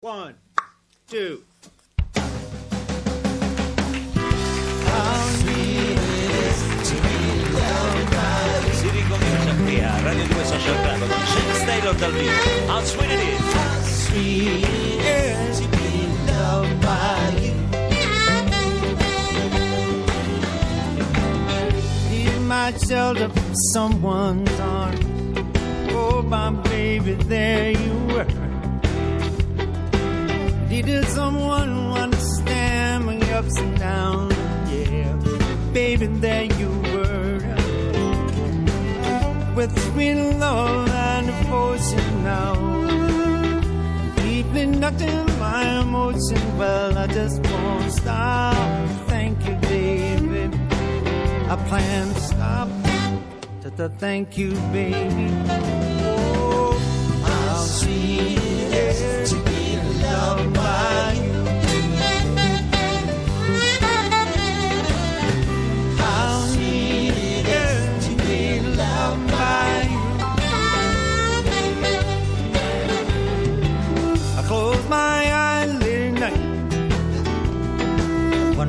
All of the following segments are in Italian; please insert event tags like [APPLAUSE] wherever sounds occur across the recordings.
One, two. Radio 2 Social Club con James Taylor dal vivo. How sweet it is! Need my shelter from someone's arms. Oh, my baby, there you were. Needed someone who understand my ups and downs. Yeah, baby, there you were. With sweet love and devotion now. Deeply nothing my emotion. Well, I just won't stop. Thank you, baby. I plan to stop to, to thank you, baby. Oh, to be you.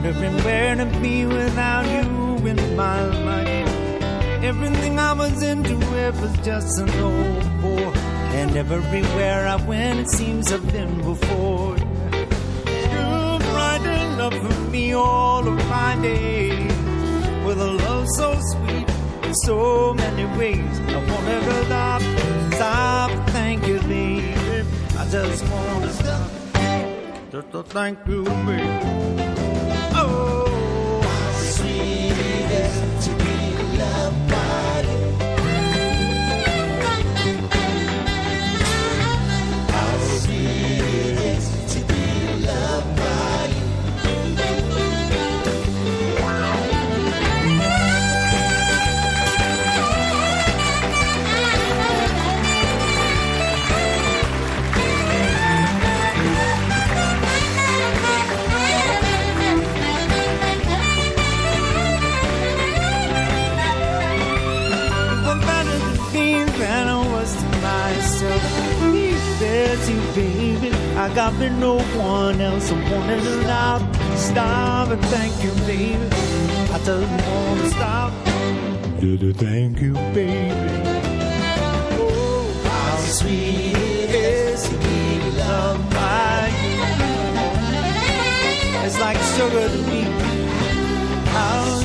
Wondering where to be without you in my life. Everything I was into, it was just an old bore. And everywhere I went, it seems I've been before. You're brighten up for me all of my days with a love so sweet in so many ways. I won't ever stop, stop. Thank you, baby. I just wanna stop just to thank you, baby. Oh, better than I was to myself. There's you, baby. I got me no one else. I wanted to stop, stop and thank you, baby. I just want to stop. To thank you, baby. Oh, how sweet it is to be loved by you. It's like sugar to me. How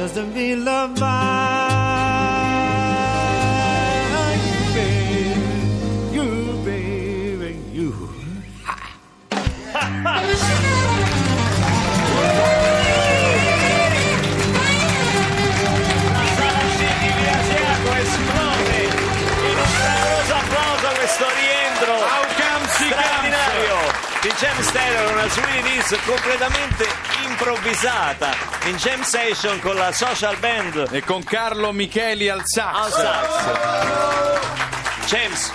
yeah. Just to be James Taylor, una release completamente improvvisata in jam session con la social band E con Carlo Micheli al sax. al sax. James,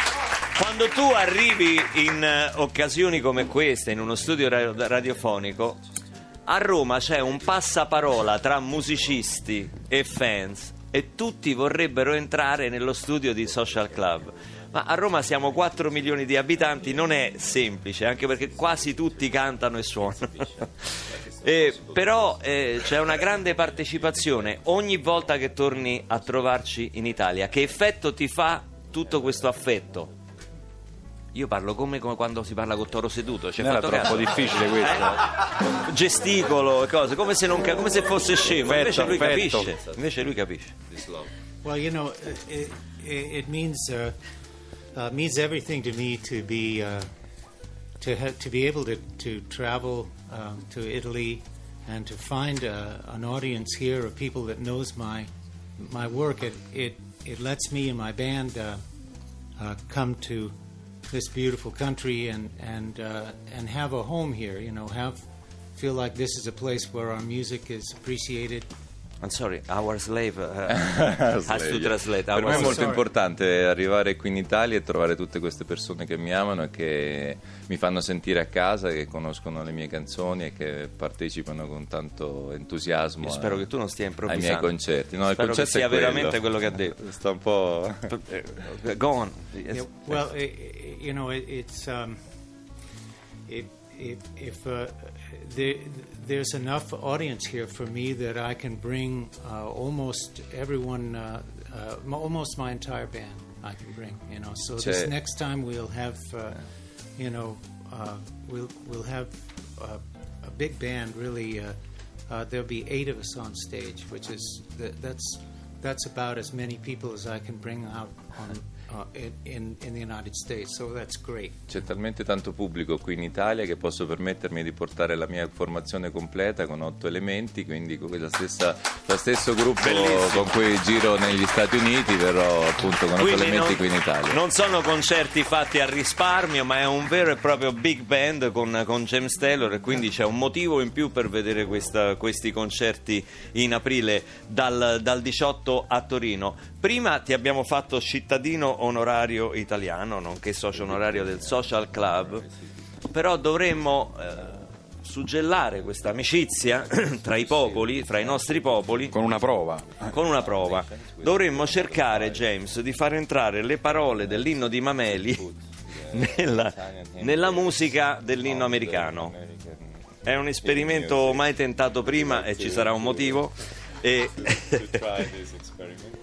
quando tu arrivi in eh, occasioni come queste, in uno studio ra- radiofonico, a Roma c'è un passaparola tra musicisti e fans e tutti vorrebbero entrare nello studio di Social Club. Ma a Roma siamo 4 milioni di abitanti, non è semplice, anche perché quasi tutti cantano e suonano. [LAUGHS] Eh, però eh, c'è una grande partecipazione ogni volta che torni a trovarci in Italia. Che effetto ti fa tutto questo affetto? Io parlo come, come quando si parla con Toro seduto. Non era troppo caso? difficile questo. Eh? Gesticolo e cose, come se, non come se fosse scemo. Invece lui capisce. Invece lui capisce. Well, you know, it, it, it means uh, uh, means everything to me to be uh, to ha- to be able to to travel um, to Italy and to find uh, an audience here of people that knows my my work. It it, it lets me and my band uh, uh, come to this beautiful country and and uh, and have a home here. You know, have feel like this is a place where our music is appreciated I'm sorry, our slave uh, [LAUGHS] has to translate. Per Our me è molto Sorry. importante arrivare qui in Italia e trovare tutte queste persone che mi amano e che mi fanno sentire a casa, che conoscono le mie canzoni e che partecipano con tanto entusiasmo Io spero a- che tu non stia ai improvvisando. miei concerti. No, il Spero che sia è quello. veramente quello che ha detto. [LAUGHS] Sta un po'... Eh, Go on. Yes. Yeah, well, you know, it, it's um, if if, if uh, there, there's enough audience here for me that I can bring uh, almost everyone, uh, uh, almost my entire band. I can bring, you know. So this next time we'll have, uh, you know, uh, we'll we'll have uh, a big band. Really, uh, uh, there'll be eight of us on stage, which is th- that's that's about as many people as I can bring out on uh, in, in in the United States. So that's great. C'è talmente tanto pubblico qui in Italia che posso permettermi di portare la mia formazione completa con otto elementi, quindi con la stessa, lo stesso gruppo con cui giro negli Stati Uniti, verrò appunto con otto Quindi elementi non, qui in Italia. non sono concerti fatti a risparmio, ma è un vero e proprio big band con, con James Taylor e quindi c'è un motivo in più per vedere questa- questi concerti in aprile dal, dal 18 a Torino. Prima ti abbiamo fatto cittadino onorario italiano, nonché socio onorario del Social Club, però dovremmo... eh, suggellare questa amicizia [CLEARS THROAT] tra i popoli, fra i nostri popoli, Con una prova. con una prova. Dovremmo cercare, James, di far entrare le parole dell'inno di Mameli [LAUGHS] nella, nella musica dell'inno americano. È un esperimento mai tentato prima e ci sarà un motivo. E [LAUGHS] [LAUGHS]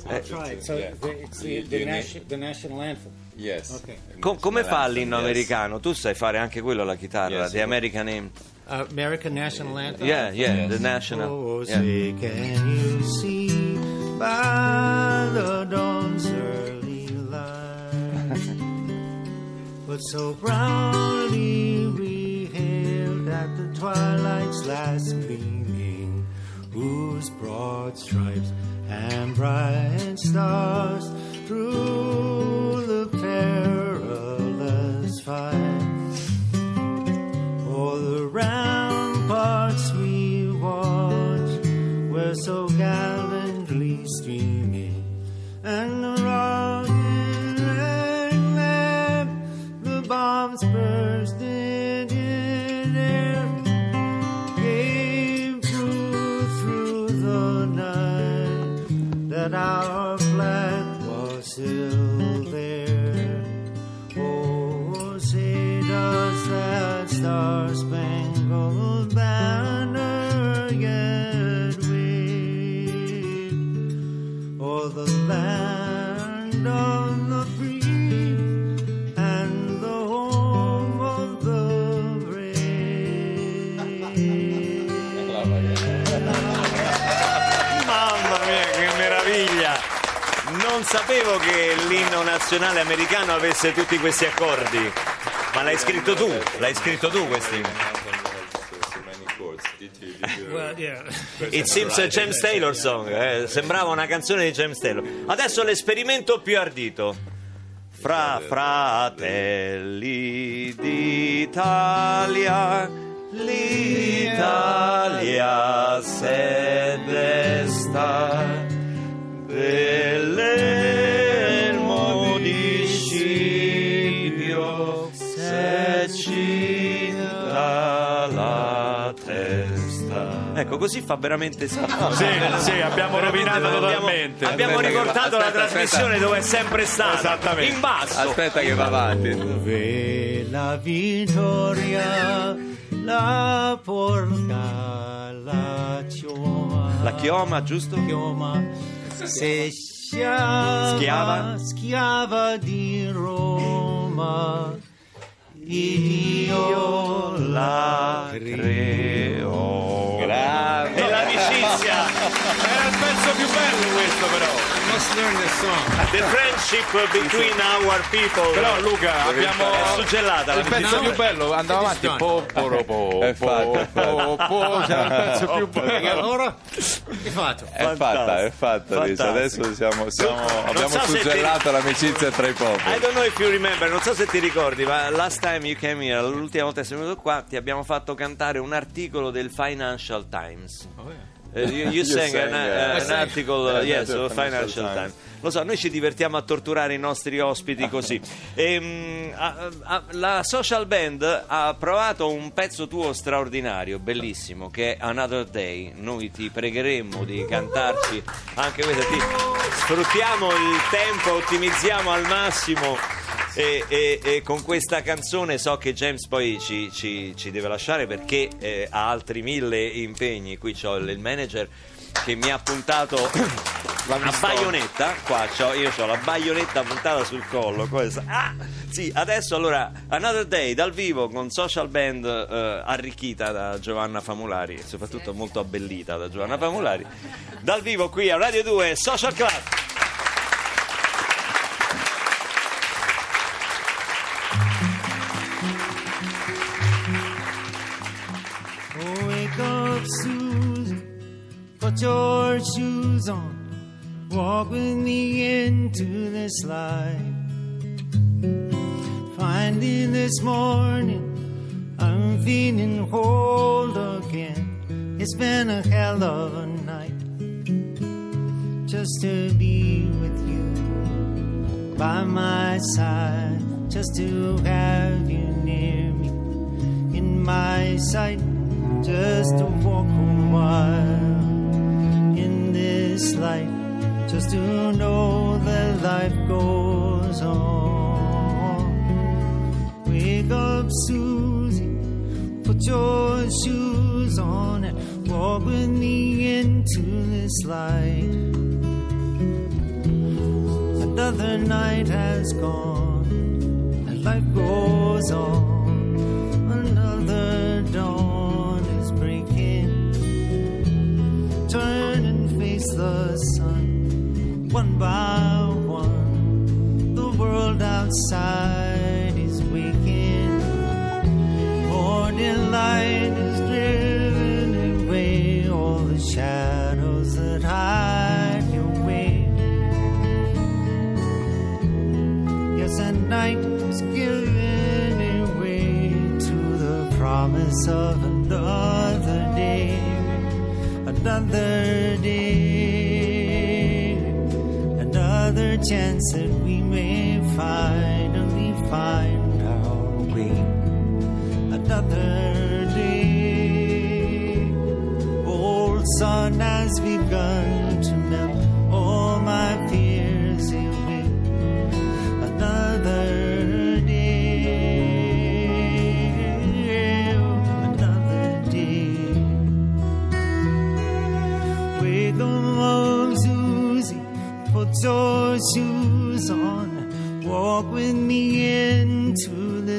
I'll try it. So the, it's the, the, nation, the national anthem. Yes. Okay. co- come fa l'inno Yes. americano? Tu sai fare anche quello alla chitarra, Yes, The American Hymn. Uh, American national anthem. Yeah, yeah, Yes. the national. Oh, yeah. say, can you see by the dawn's early light what so proudly we hailed at the twilight's last gleaming, whose broad stripes and bright stars sapevo che l'inno nazionale americano avesse tutti questi accordi. Ma l'hai scritto tu? L'hai scritto tu questi? Well, yeah. It seems a James Taylor song. eh, Sembrava una canzone di James Taylor. Adesso l'esperimento più ardito. Fra fratelli d'Italia, l'Italia così fa veramente schifo. [LAUGHS] Sì, sì, abbiamo rovinato totalmente. Abbiamo Aspetta riportato la aspetta, trasmissione dove è sempre stata. Esattamente. In basso. Aspetta che va avanti. Dove la vittoria la porta la chioma. La chioma, giusto? chioma se schiava, Schiava. schiava di Roma. Dio La creò. L'amicizia, Era il pezzo più bello questo però. Must learn this song. the friendship between our people. Però Luca, abbiamo È suggellata il pezzo più bello, andava avanti. Po, po, po, È fatto, è po, po, po, c'era il pezzo più E bello. allora? Che fatto? È fatta, è fatta. Adesso siamo, siamo- abbiamo so suggellato l'amicizia tra i I popoli. don't know if you remember, non so se ti ricordi, ma last time you came here, l'ultima volta che sei venuto qua, ti abbiamo fatto cantare un articolo del Financial Times. Oh, yeah. Uh, you, you [LAUGHS] sang sang, an, uh, uh, I an article, uh, Yeah, yes, Financial Financial Times. Times. Lo so, noi ci divertiamo a torturare i nostri ospiti così. [LAUGHS] Ehm, a- a- la social band ha provato un pezzo tuo straordinario, bellissimo, che è Another Day. Noi ti pregheremmo di cantarci anche questo. Ti sfruttiamo il tempo, ottimizziamo al massimo. E, e- e con questa canzone so che James poi ci, ci- ci deve lasciare perché eh, ha altri mille impegni. Qui c'ho il, manager che mi ha puntato [CLEARS THROAT] a baionetta. Qua c'ho, io ho la baionetta puntata sul collo. Questa. Ah! Sì, adesso allora Another Day dal vivo con social band eh, arricchita da Giovanna Famulari e soprattutto molto abbellita da Giovanna Famulari. Dal vivo qui a Radio 2 Social Club. Susan. Put your shoes on. Walk with me into this light. Finding this morning, I'm feeling whole again. It's been a hell of a night just to be with you by my side, just to have you near me in my sight, just to walk a while in this light, just to know that life goes on. Wake up, Susie, put your shoes on and walk with me into this light. Another night has gone, and life goes on. The sun, one by one. The world outside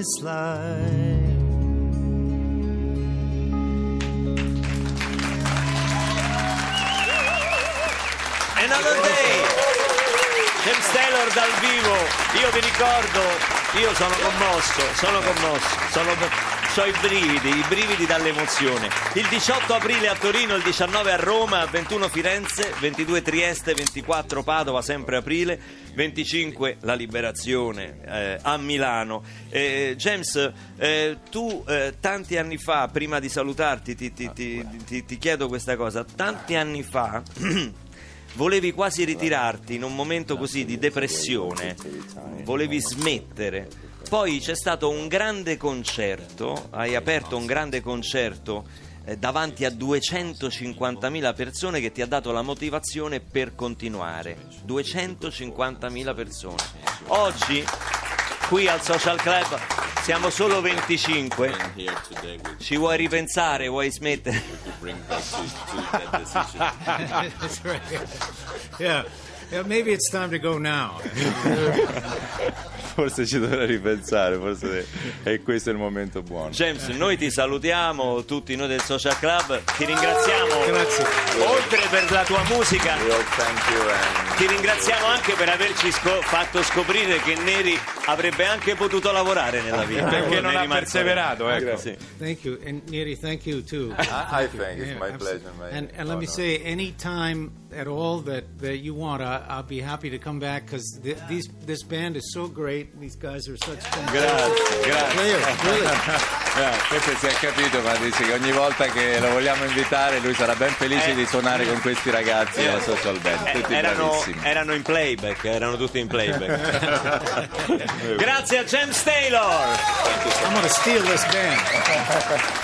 this life. Another Day James Taylor dal vivo io vi ricordo io sono commosso sono commosso sono ho i brividi i brividi dall'emozione. Il 18 aprile a Torino il 19 a Roma 21 Firenze 22 Trieste 24 Padova sempre aprile 25 la liberazione eh, a Milano. Eh, James eh, tu eh, tanti anni fa prima di salutarti ti, ti- ti- ti- ti chiedo questa cosa. Tanti anni fa [CLEARS THROAT] Volevi quasi ritirarti in un momento così di depressione, volevi smettere. Poi c'è stato un grande concerto, hai aperto un grande concerto eh, davanti a 250.000 persone che ti ha dato la motivazione per continuare. 250.000 persone. Oggi, qui al Social Club, siamo solo 25. here today we Ci vuoi ripensare? Vuoi smettere? [LAUGHS] yeah. Maybe it's time to go now. [LAUGHS] Forse ci dovrei ripensare, forse è questo il momento buono. James, noi ti salutiamo, tutti noi del Social Club, ti ringraziamo Grazie. oltre per la tua musica We all thank you and ti ringraziamo anche per averci sco- fatto scoprire che Neri avrebbe anche potuto lavorare nella vita. Perché non Neri ha perseverato, ecco. Sì. Thank you, and Neri, thank you too. I think it's my pleasure, my And, and let me honor. say, any time at all that, that you want, I, I'll be happy to come back because th- these this band is so great. These guys are such fantastic Grazie, grazie. players, really. [LAUGHS] Eh, questo si è capito, ma dice che ogni volta che lo vogliamo invitare lui sarà ben felice Eh. di suonare con questi ragazzi della social band, tutti Eh, Erano, erano in playback, erano tutti in playback. [LAUGHS] Grazie a James Taylor. I'm to steal this band.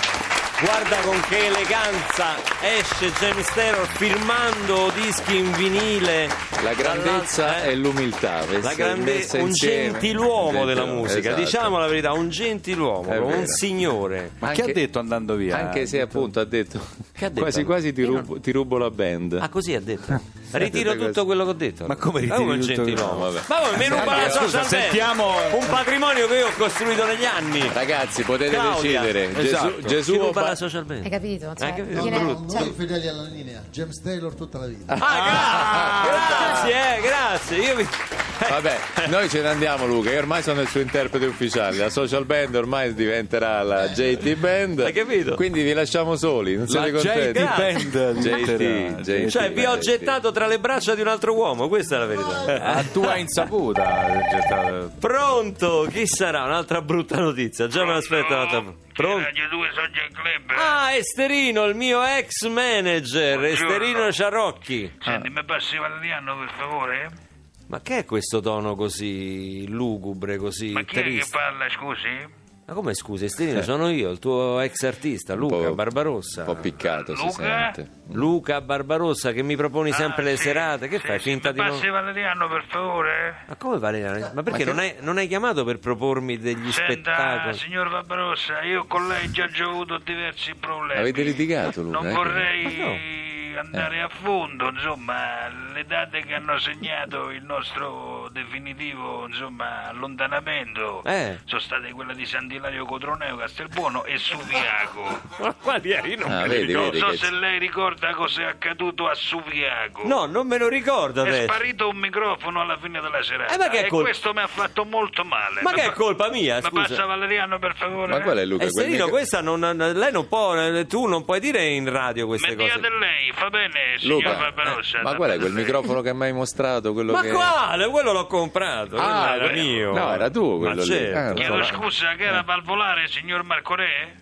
Guarda con che eleganza esce James Taylor firmando dischi in vinile. La grandezza Dall'altra- e l'umiltà, La grande- un insieme. gentiluomo della Esatto, musica, esatto. diciamo la verità, un gentiluomo, un signore. Ma chi ha Anche- detto andando via? Anche se appunto ha detto, Che ha detto? quasi quasi ti rubo, ti rubo la band. Ah, così ha detto. Ritiro tutto questo. quello che ho detto. Ma come Ah, un tutto gentiluomo. vabbè. Ma come mi ruba la social sentiamo- un patrimonio che io ho costruito negli anni. Ragazzi, potete Claudia. decidere. Esatto. Gesù, Gesù ruba Ba- la social band? Hai capito? Cioè, Hai capito? viene- Brutto. cioè, fedeli alla linea, James Taylor tutta la vita. Ah, gra- grazie, eh, grazie. Io vi... Vabbè, [LAUGHS] noi ce ne andiamo Luca, io ormai sono il suo interprete ufficiale, la social band ormai diventerà la JT Band. Hai capito? Quindi vi lasciamo soli, non La siete contenti? JT Band JT, JT. Cioè, vi ho JT. gettato tra le braccia di un altro uomo, questa è la verità. A tua [LAUGHS] insaputa. gettato- Pronto? Chi sarà? Un'altra brutta notizia. Già me l'aspetto un'altra. Pronto? Radio 2 Social Club. Ah, Esterino, il mio ex manager, Esterino Ciarocchi. Senti, mi passi Valeriano per favore? Ma che è questo tono così lugubre, così Ma chi è che triste? parla, scusi? Ma come scusi, Esterino, sono io, il tuo ex artista, Luca Barbarossa. Un po' piccato si Luca? sente. Luca Barbarossa che mi proponi sempre Ah, le sì. serate, che Sì, fai? sì, Finta mi di passi non... Valeriano per favore? Ma come Valeriano? Ma perché che- non, hai, non hai chiamato per propormi degli Senta, spettacoli? signor Barbarossa, io con lei già ho avuto diversi problemi. Avete litigato Luca? Non eh? vorrei andare a fondo, insomma, le date che hanno segnato il nostro definitivo, insomma, allontanamento Eh. sono state quelle di Sant'Ilario Cotroneo, Castelbuono e Subiaco. [LAUGHS] Ma quali eri? Non Ah, vedi. Non vedi so che- se lei ricorda cosa è accaduto a Subiaco. No, non me lo ricordo È adesso. sparito un microfono alla fine della serata Eh, ma che è e questo mi ha fatto molto male. Ma che è pa- colpa mia, Ma scusa? passa Valeriano per favore? Ma qual è Luca? Quel Esterino, micro- questa non, lei non può, tu non puoi dire in radio queste Mi cose. diate lei, fa bene, signor Luca, eh, ma qual è quel microfono che mi hai mostrato? Quello Ma che... quale? Quello l'ho comprato, Ah, quello era beh, mio. no, era tuo quello Ma lì. certo. Chiedo no. scusa, che era valvolare, signor Marco Re?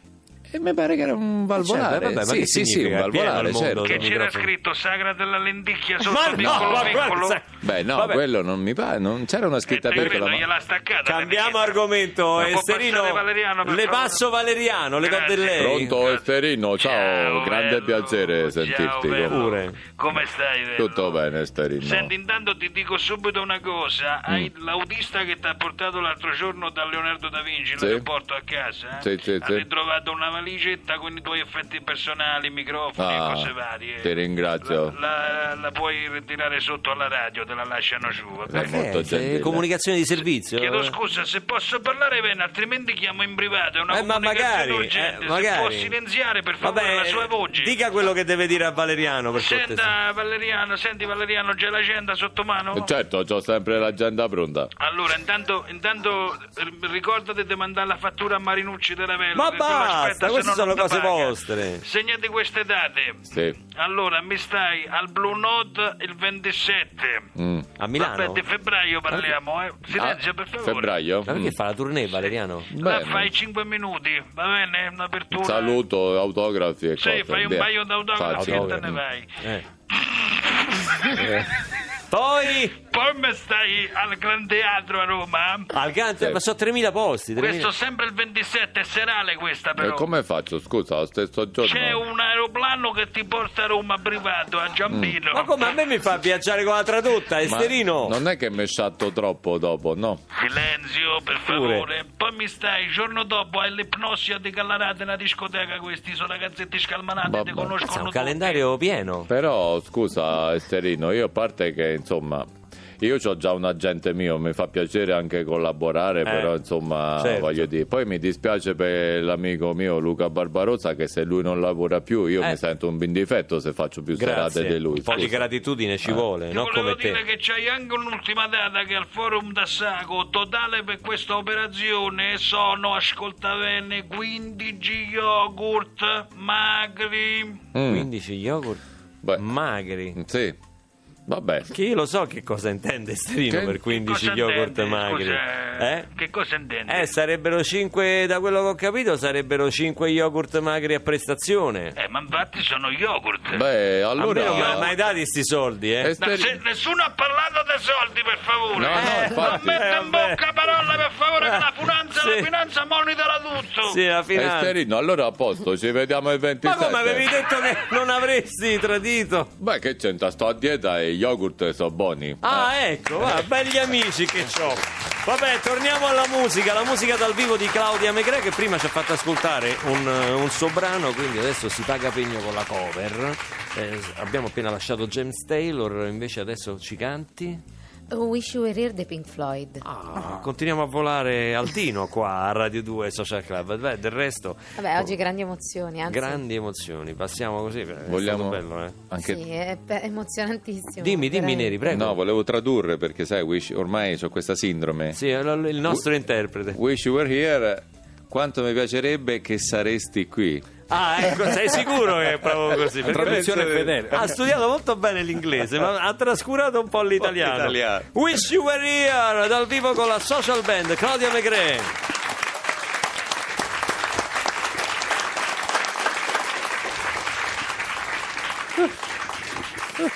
E mi pare che era un valvolare. Certo, vabbè, ma sì, che sì, sì, un valvolare, certo. Che c'era microfono. scritto Sagra della Lenticchia sotto Ma no, piccolo ma piccolo? guarda, Beh, no, Vabbè. quello non mi pare, non c'era una scritta piccola. ma- gliela staccata. Cambiamo argomento, Esterino. le passo Valeriano, le do del lei. Pronto. Esterino, ciao, Ciao, grande bello. piacere Ciao, sentirti. Pure. Come stai, bello? Tutto bene Esterino. Senti, intanto ti dico subito una cosa. Mm. Hai l'autista che ti ha portato l'altro giorno da Leonardo da Vinci, Sì. l'aeroporto a casa? Sì, sì, ha sì. ritrovato una valigetta con i tuoi effetti personali, microfoni Ah, e cose varie. ti ringrazio. La, la- la puoi ritirare sotto alla radio, te la lasciano giù, va bene? molto Eh, gentile. comunicazione di servizio. Chiedo scusa, se posso parlare bene, altrimenti chiamo in privato. È una Eh, ma comunicazione magari, urgente. eh, magari. Se può silenziare per favore Vabbè, la sua voce. dica quello che deve dire a Valeriano per cortesia. Senta Valeriano, senti Valeriano, c'è l'agenda sotto mano? Certo, ho sempre l'agenda pronta. Allora, intanto, intanto eh, ricordati di mandare la fattura a Marinucci della Velo. Ma che quello basta, se queste no sono cose paga. vostre. Segnati queste date. Sì. Allora, mi stai al Blue Note il 27. Mm. A Milano? Vabbè, di febbraio parliamo, eh. Silenzio, Ah, per favore. Febbraio? Ma perché Mm. fa la tournée Valeriano? La Bene. fai 5 minuti, va bene? Un'apertura. Saluto, autografi e Sì, cose. fai un Via. paio d'autografi e te ne vai. Eh. [LAUGHS] Poi Poi mi stai al Gran Teatro a Roma. al Gante, Sì. ma sono 3.000 posti. 3.000. Questo sempre il 27, è serale questa E però. come faccio? Scusa, lo stesso giorno. C'è un aeroplano che ti porta a Roma privato, a Giambino. Ma come a me mi fa viaggiare con la tradotta, Ma Esterino? Non è che mi sciatto troppo dopo, no? Silenzio, per Pure. favore. Poi mi stai, il giorno dopo hai l'ipnosia di Gallarate nella discoteca, questi sono ragazzetti scalmanati, Vabbè. ti conoscono un tutti. calendario pieno. Però, scusa, Esterino, io a parte che, insomma, io ho già un agente mio, mi fa piacere anche collaborare, però insomma certo. voglio dire. Poi mi dispiace per l'amico mio Luca Barbarossa che se lui non lavora più io Eh. mi sento un bindifetto se faccio più Grazie. serate di lui. Un po' di gratitudine ci vuole, Ti non volevo come dire te. che c'hai anche un'ultima data che al forum d'Assago totale per questa operazione sono, ascolta bene, 15 yogurt magri. Mm. 15 yogurt Beh. magri. Sì, vabbè. Che io lo so che cosa intende Sterino Che- per 15 Cosa yogurt intende, magri. scusa, Eh? Che cosa intende? Eh, sarebbero 5, da quello che ho capito, sarebbero 5 yogurt magri a prestazione. Eh, ma infatti sono yogurt. Beh, allora... Almeno me- mai dati sti soldi, eh? Eh, No, se- nessuno ha parlato dei soldi, per favore. No, no, Eh, infatti. Non metta in Eh, vabbè. bocca parole, per favore, che la [LAUGHS] finanza, Sì. la finanza monitora tutto. Sì, la finanza. Esterino, allora a posto, ci vediamo il Ma 27. come avevi detto che non avresti tradito? Beh, che c'entra? Sto a dieta e yogurt sono buoni. Ah, ecco, va, belli amici che ho. Vabbè, torniamo alla musica, la musica dal vivo di Claudia Megre che prima ci ha fatto ascoltare un, eh, un suo brano, quindi adesso si paga pegno con la cover. Eh, abbiamo appena lasciato James Taylor, invece adesso ci canti. Wish You Were Here dei Pink Floyd. Ah, continuiamo a volare altino qua a Radio 2 Social Club. Beh, del resto, Vabbè, oggi grandi emozioni, anzi. grandi emozioni. Passiamo così. Vogliamo bello, eh. anche Sì, è pe- emozionantissimo. Dimmi, dimmi, veramente. Neri, prego. No, volevo tradurre perché sai, wish- ormai ho questa sindrome. Sì, il nostro interprete. Wish you were here. Quanto mi piacerebbe che saresti qui. Ah, ecco, sei sicuro che è proprio così? Perché Traduzione fedele. Ha studiato molto bene l'inglese, ma ha trascurato un po' l'italiano. Po l'italiano. Wish You Were Here dal vivo con la social band Claudia Megre. Huh.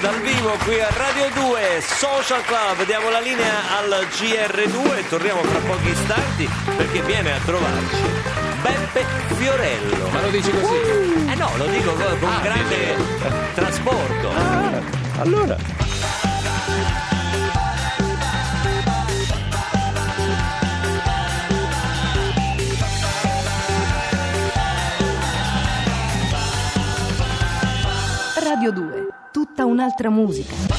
Dal vivo qui a Radio 2 Social Club. Diamo la linea al GR2 e torniamo fra pochi istanti perché viene a trovarci Beppe Fiorello. Ma lo dici così? Eh no, lo dico con, con Ah, grande trasporto. Allora. Radio 2, tutta un'altra musica.